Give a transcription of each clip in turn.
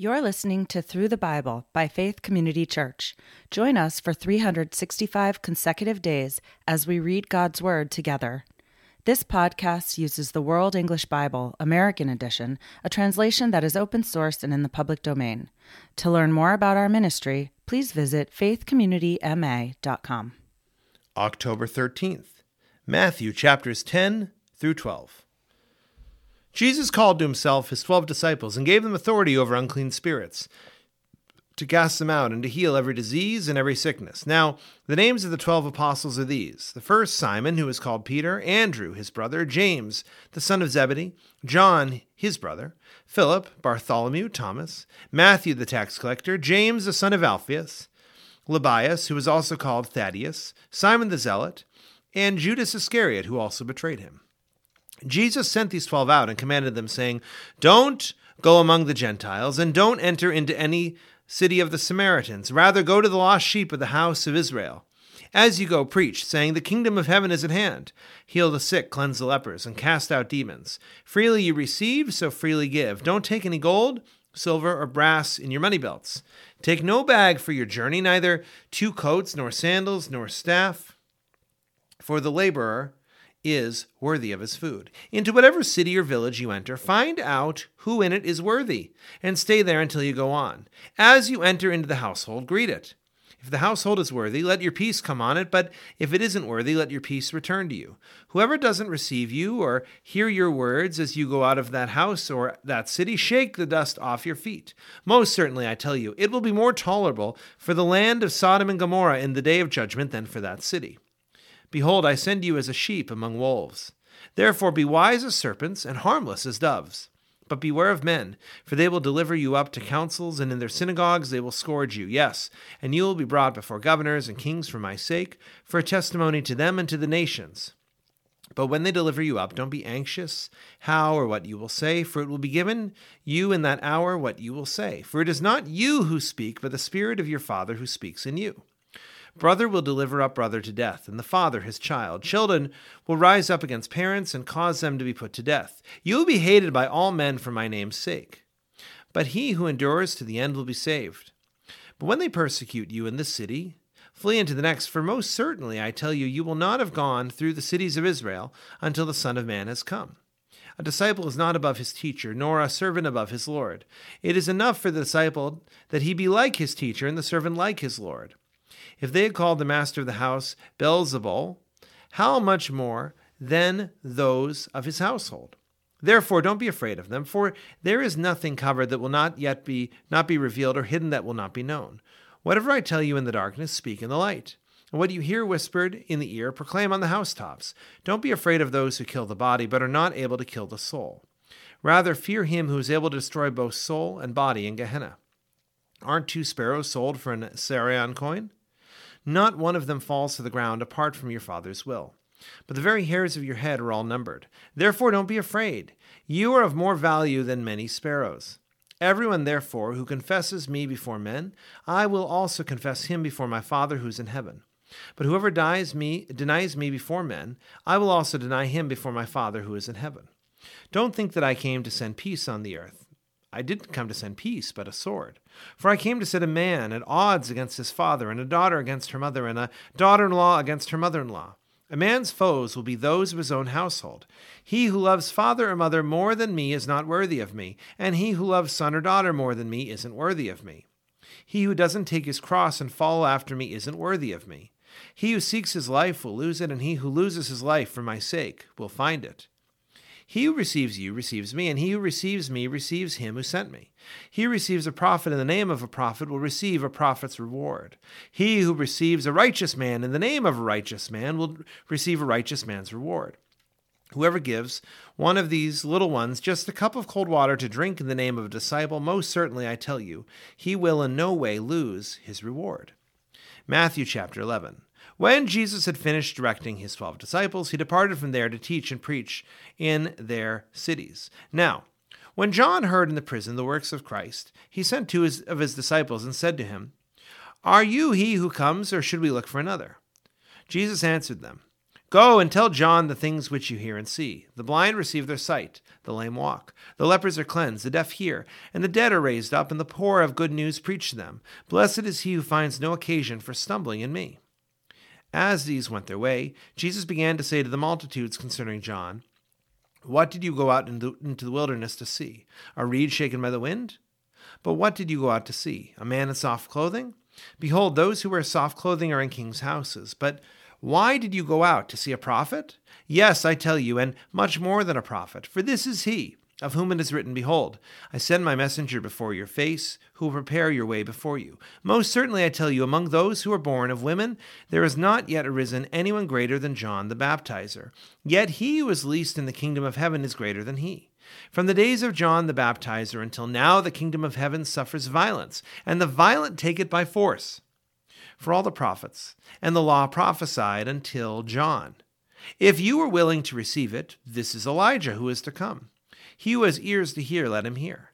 You're listening to Through the Bible by Faith Community Church. Join us for 365 consecutive days as we read God's Word together. This podcast uses the World English Bible, American Edition, a translation that is open source and in the public domain. To learn more about our ministry, please visit faithcommunityma.com. October 13th, Matthew chapters 10 through 12. Jesus called to himself his twelve disciples and gave them authority over unclean spirits to cast them out and to heal every disease and every sickness. Now, the names of the twelve apostles are these the first, Simon, who is called Peter, Andrew, his brother, James, the son of Zebedee, John, his brother, Philip, Bartholomew, Thomas, Matthew, the tax collector, James, the son of Alphaeus, Lebbaeus, who was also called Thaddaeus, Simon the zealot, and Judas Iscariot, who also betrayed him. Jesus sent these twelve out and commanded them, saying, Don't go among the Gentiles, and don't enter into any city of the Samaritans. Rather, go to the lost sheep of the house of Israel. As you go, preach, saying, The kingdom of heaven is at hand. Heal the sick, cleanse the lepers, and cast out demons. Freely you receive, so freely give. Don't take any gold, silver, or brass in your money belts. Take no bag for your journey, neither two coats, nor sandals, nor staff. For the laborer is worthy of his food. Into whatever city or village you enter, find out who in it is worthy, and stay there until you go on. As you enter into the household, greet it. If the household is worthy, let your peace come on it, but if it isn't worthy, let your peace return to you. Whoever doesn't receive you or hear your words as you go out of that house or that city, shake the dust off your feet. Most certainly, I tell you, it will be more tolerable for the land of Sodom and Gomorrah in the day of judgment than for that city. Behold, I send you as a sheep among wolves. Therefore be wise as serpents and harmless as doves. But beware of men, for they will deliver you up to councils, and in their synagogues they will scourge you. Yes, and you will be brought before governors and kings for my sake, for a testimony to them and to the nations. But when they deliver you up, don't be anxious how or what you will say, for it will be given you in that hour what you will say. For it is not you who speak, but the Spirit of your Father who speaks in you. Brother will deliver up brother to death, and the father his child. Children will rise up against parents and cause them to be put to death. You will be hated by all men for my name's sake. But he who endures to the end will be saved. But when they persecute you in this city, flee into the next, for most certainly I tell you, you will not have gone through the cities of Israel until the Son of Man has come. A disciple is not above his teacher, nor a servant above his Lord. It is enough for the disciple that he be like his teacher, and the servant like his Lord. If they had called the master of the house Beelzebul, how much more than those of his household? Therefore, don't be afraid of them, for there is nothing covered that will not yet be not be revealed, or hidden that will not be known. Whatever I tell you in the darkness, speak in the light. And what you hear whispered in the ear, proclaim on the housetops. Don't be afraid of those who kill the body, but are not able to kill the soul. Rather, fear him who is able to destroy both soul and body in Gehenna. Aren't two sparrows sold for an assarion coin? Not one of them falls to the ground apart from your Father's will. But the very hairs of your head are all numbered. Therefore, don't be afraid. You are of more value than many sparrows. Everyone, therefore, who confesses me before men, I will also confess him before my Father who is in heaven. But whoever denies me, denies me before men, I will also deny him before my Father who is in heaven. Don't think that I came to send peace on the earth. I didn't come to send peace, but a sword. For I came to set a man at odds against his father, and a daughter against her mother, and a daughter in law against her mother in law. A man's foes will be those of his own household. He who loves father or mother more than me is not worthy of me, and he who loves son or daughter more than me isn't worthy of me. He who doesn't take his cross and follow after me isn't worthy of me. He who seeks his life will lose it, and he who loses his life for my sake will find it. He who receives you receives me, and he who receives me receives him who sent me. He who receives a prophet in the name of a prophet will receive a prophet's reward. He who receives a righteous man in the name of a righteous man will receive a righteous man's reward. Whoever gives one of these little ones just a cup of cold water to drink in the name of a disciple, most certainly I tell you, he will in no way lose his reward. Matthew chapter 11. When Jesus had finished directing his twelve disciples, he departed from there to teach and preach in their cities. Now, when John heard in the prison the works of Christ, he sent two of his disciples and said to him, Are you he who comes, or should we look for another? Jesus answered them, Go and tell John the things which you hear and see. The blind receive their sight, the lame walk, the lepers are cleansed, the deaf hear, and the dead are raised up, and the poor have good news preached to them. Blessed is he who finds no occasion for stumbling in me. As these went their way, Jesus began to say to the multitudes concerning John, What did you go out into the wilderness to see? A reed shaken by the wind? But what did you go out to see? A man in soft clothing? Behold, those who wear soft clothing are in kings' houses. But why did you go out to see a prophet? Yes, I tell you, and much more than a prophet, for this is he, of whom it is written, Behold, I send my messenger before your face, who will prepare your way before you. Most certainly I tell you, among those who are born of women, there has not yet arisen anyone greater than John the Baptizer. Yet he who is least in the kingdom of heaven is greater than he. From the days of John the Baptizer until now, the kingdom of heaven suffers violence, and the violent take it by force for all the prophets, and the law prophesied until John. If you are willing to receive it, this is Elijah who is to come. He who has ears to hear, let him hear.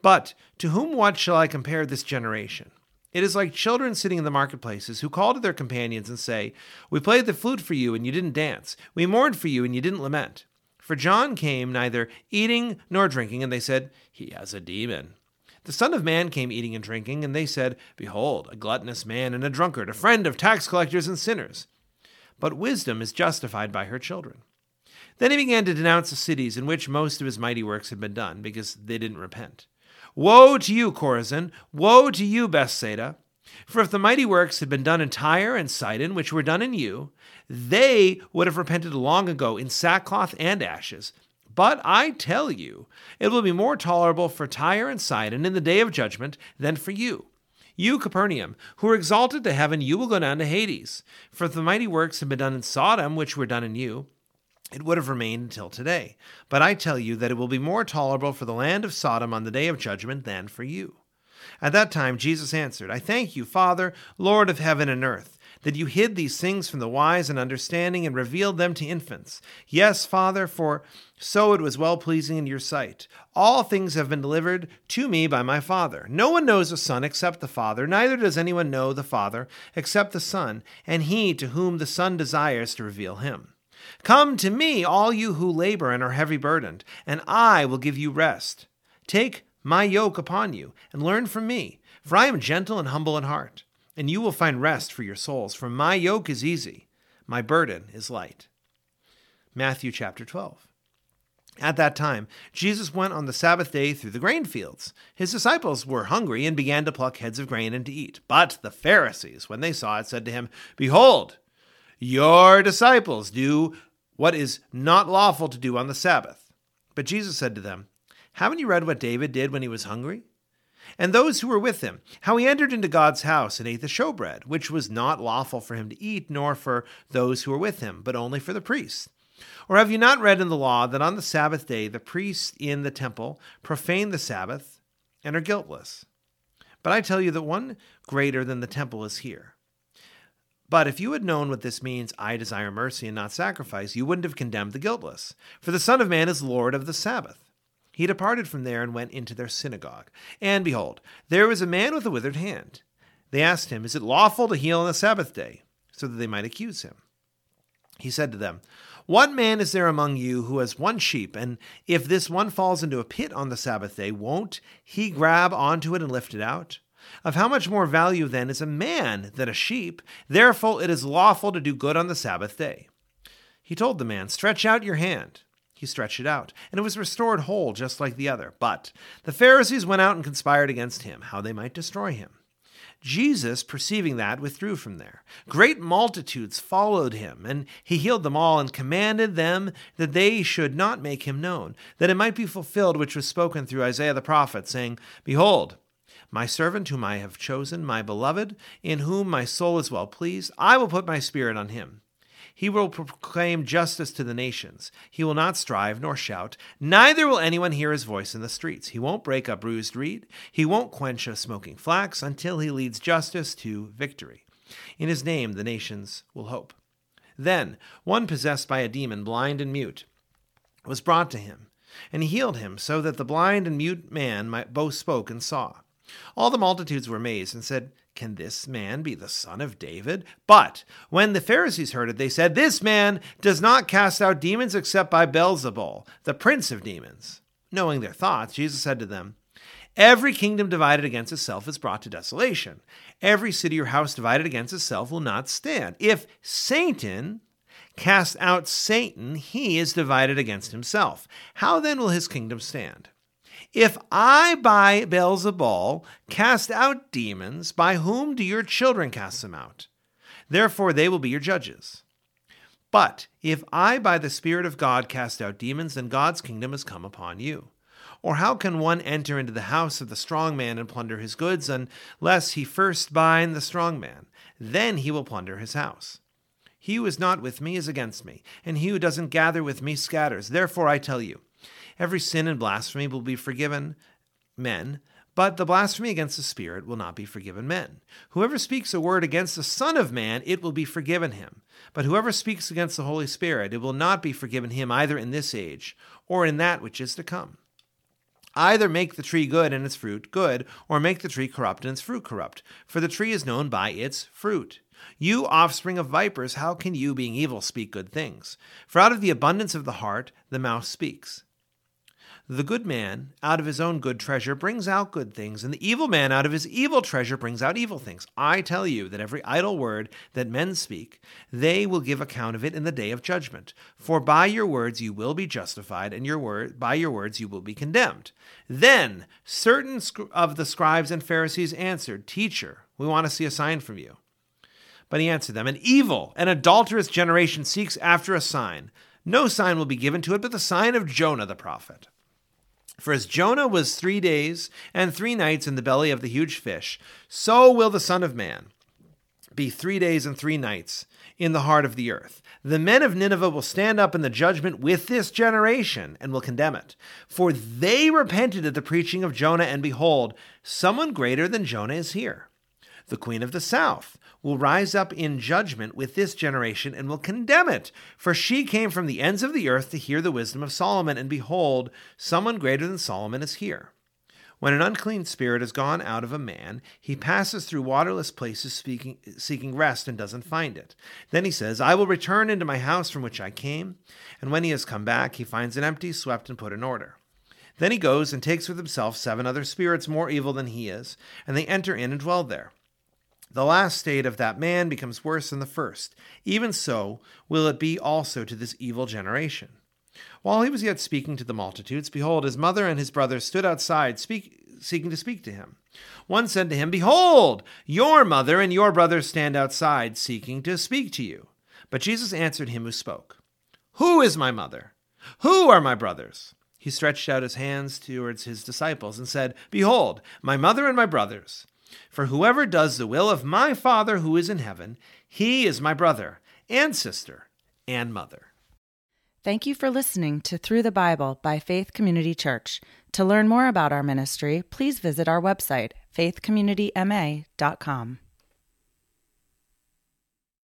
But to whom what shall I compare this generation? It is like children sitting in the marketplaces who call to their companions and say, We played the flute for you, and you didn't dance. We mourned for you, and you didn't lament. For John came neither eating nor drinking, and they said, He has a demon. The Son of Man came eating and drinking, and they said, Behold, a gluttonous man and a drunkard, a friend of tax collectors and sinners. But wisdom is justified by her children. Then he began to denounce the cities in which most of his mighty works had been done, because they didn't repent. Woe to you, Chorazin! Woe to you, Bethsaida! For if the mighty works had been done in Tyre and Sidon, which were done in you, they would have repented long ago in sackcloth and ashes. But I tell you, it will be more tolerable for Tyre and Sidon in the day of judgment than for you. You, Capernaum, who are exalted to heaven, you will go down to Hades. For if the mighty works had been done in Sodom, which were done in you, it would have remained until today. But I tell you that it will be more tolerable for the land of Sodom on the day of judgment than for you. At that time Jesus answered, I thank you, Father, Lord of heaven and earth that you hid these things from the wise and understanding and revealed them to infants. Yes, Father, for so it was well pleasing in your sight. All things have been delivered to me by my Father. No one knows the Son except the Father, neither does anyone know the Father except the Son, and he to whom the Son desires to reveal him. Come to me, all you who labor and are heavy burdened, and I will give you rest. Take my yoke upon you, and learn from me, for I am gentle and humble in heart and you will find rest for your souls. For my yoke is easy, my burden is light. Matthew chapter 12. At that time, Jesus went on the Sabbath day through the grain fields. His disciples were hungry and began to pluck heads of grain and to eat. But the Pharisees, when they saw it, said to him, Behold, your disciples do what is not lawful to do on the Sabbath. But Jesus said to them, Haven't you read what David did when he was hungry? and those who were with him, how he entered into God's house and ate the showbread, which was not lawful for him to eat, nor for those who were with him, but only for the priests. Or have you not read in the law that on the Sabbath day the priests in the temple profane the Sabbath and are guiltless? But I tell you that one greater than the temple is here. But if you had known what this means, I desire mercy and not sacrifice, you wouldn't have condemned the guiltless. For the Son of Man is Lord of the Sabbath. He departed from there and went into their synagogue. And behold, there was a man with a withered hand. They asked him, Is it lawful to heal on the Sabbath day? so that they might accuse him. He said to them, What man is there among you who has one sheep, and if this one falls into a pit on the Sabbath day, won't he grab onto it and lift it out? Of how much more value then is a man than a sheep? Therefore it is lawful to do good on the Sabbath day. He told the man, Stretch out your hand. He stretched it out, and it was restored whole, just like the other. But the Pharisees went out and conspired against him, how they might destroy him. Jesus, perceiving that, withdrew from there. Great multitudes followed him, and he healed them all, and commanded them that they should not make him known, that it might be fulfilled which was spoken through Isaiah the prophet, saying, Behold, my servant whom I have chosen, my beloved, in whom my soul is well pleased, I will put my spirit on him. He will proclaim justice to the nations. He will not strive nor shout, neither will anyone hear his voice in the streets. He won't break a bruised reed. He won't quench a smoking flax until he leads justice to victory. In his name the nations will hope. Then one possessed by a demon, blind and mute, was brought to him, and he healed him, so that the blind and mute man might both spoke and saw. All the multitudes were amazed and said, Can this man be the son of David? But when the Pharisees heard it, they said, This man does not cast out demons except by Beelzebul, the prince of demons. Knowing their thoughts, Jesus said to them, Every kingdom divided against itself is brought to desolation. Every city or house divided against itself will not stand. If Satan cast out Satan, he is divided against himself. How then will his kingdom stand? If I by Beelzebul cast out demons, by whom do your children cast them out? Therefore they will be your judges. But if I by the Spirit of God cast out demons, then God's kingdom has come upon you. Or how can one enter into the house of the strong man and plunder his goods, unless he first bind the strong man? Then he will plunder his house. He who is not with me is against me, and he who doesn't gather with me scatters. Therefore I tell you, Every sin and blasphemy will be forgiven men, but the blasphemy against the Spirit will not be forgiven men. Whoever speaks a word against the Son of Man, it will be forgiven him. But whoever speaks against the Holy Spirit, it will not be forgiven him either in this age or in that which is to come. Either make the tree good and its fruit good, or make the tree corrupt and its fruit corrupt, for the tree is known by its fruit. You offspring of vipers, how can you, being evil, speak good things? For out of the abundance of the heart the mouth speaks. The good man out of his own good treasure brings out good things, and the evil man out of his evil treasure brings out evil things. I tell you that every idle word that men speak, they will give account of it in the day of judgment. For by your words you will be justified, and your word by your words you will be condemned. Then certain of the scribes and Pharisees answered, Teacher, we want to see a sign from you. But he answered them, An evil and adulterous generation seeks after a sign. No sign will be given to it but the sign of Jonah the prophet. For as Jonah was three days and three nights in the belly of the huge fish, so will the Son of Man be three days and three nights in the heart of the earth. The men of Nineveh will stand up in the judgment with this generation and will condemn it. For they repented at the preaching of Jonah, and behold, someone greater than Jonah is here. The queen of the south will rise up in judgment with this generation and will condemn it. For she came from the ends of the earth to hear the wisdom of Solomon, and behold, someone greater than Solomon is here. When an unclean spirit has gone out of a man, he passes through waterless places speaking, seeking rest and doesn't find it. Then he says, I will return into my house from which I came. And when he has come back, he finds it empty, swept, and put in order. Then he goes and takes with himself seven other spirits more evil than he is, and they enter in and dwell there. The last state of that man becomes worse than the first. Even so will it be also to this evil generation. While he was yet speaking to the multitudes, behold, his mother and his brothers stood outside, speak, seeking to speak to him. One said to him, Behold, your mother and your brothers stand outside, seeking to speak to you. But Jesus answered him who spoke, Who is my mother? Who are my brothers? He stretched out his hands towards his disciples and said, Behold, my mother and my brothers. For whoever does the will of my Father who is in heaven, he is my brother and sister and mother. Thank you for listening to Through the Bible by Faith Community Church. To learn more about our ministry, please visit our website, faithcommunityma.com.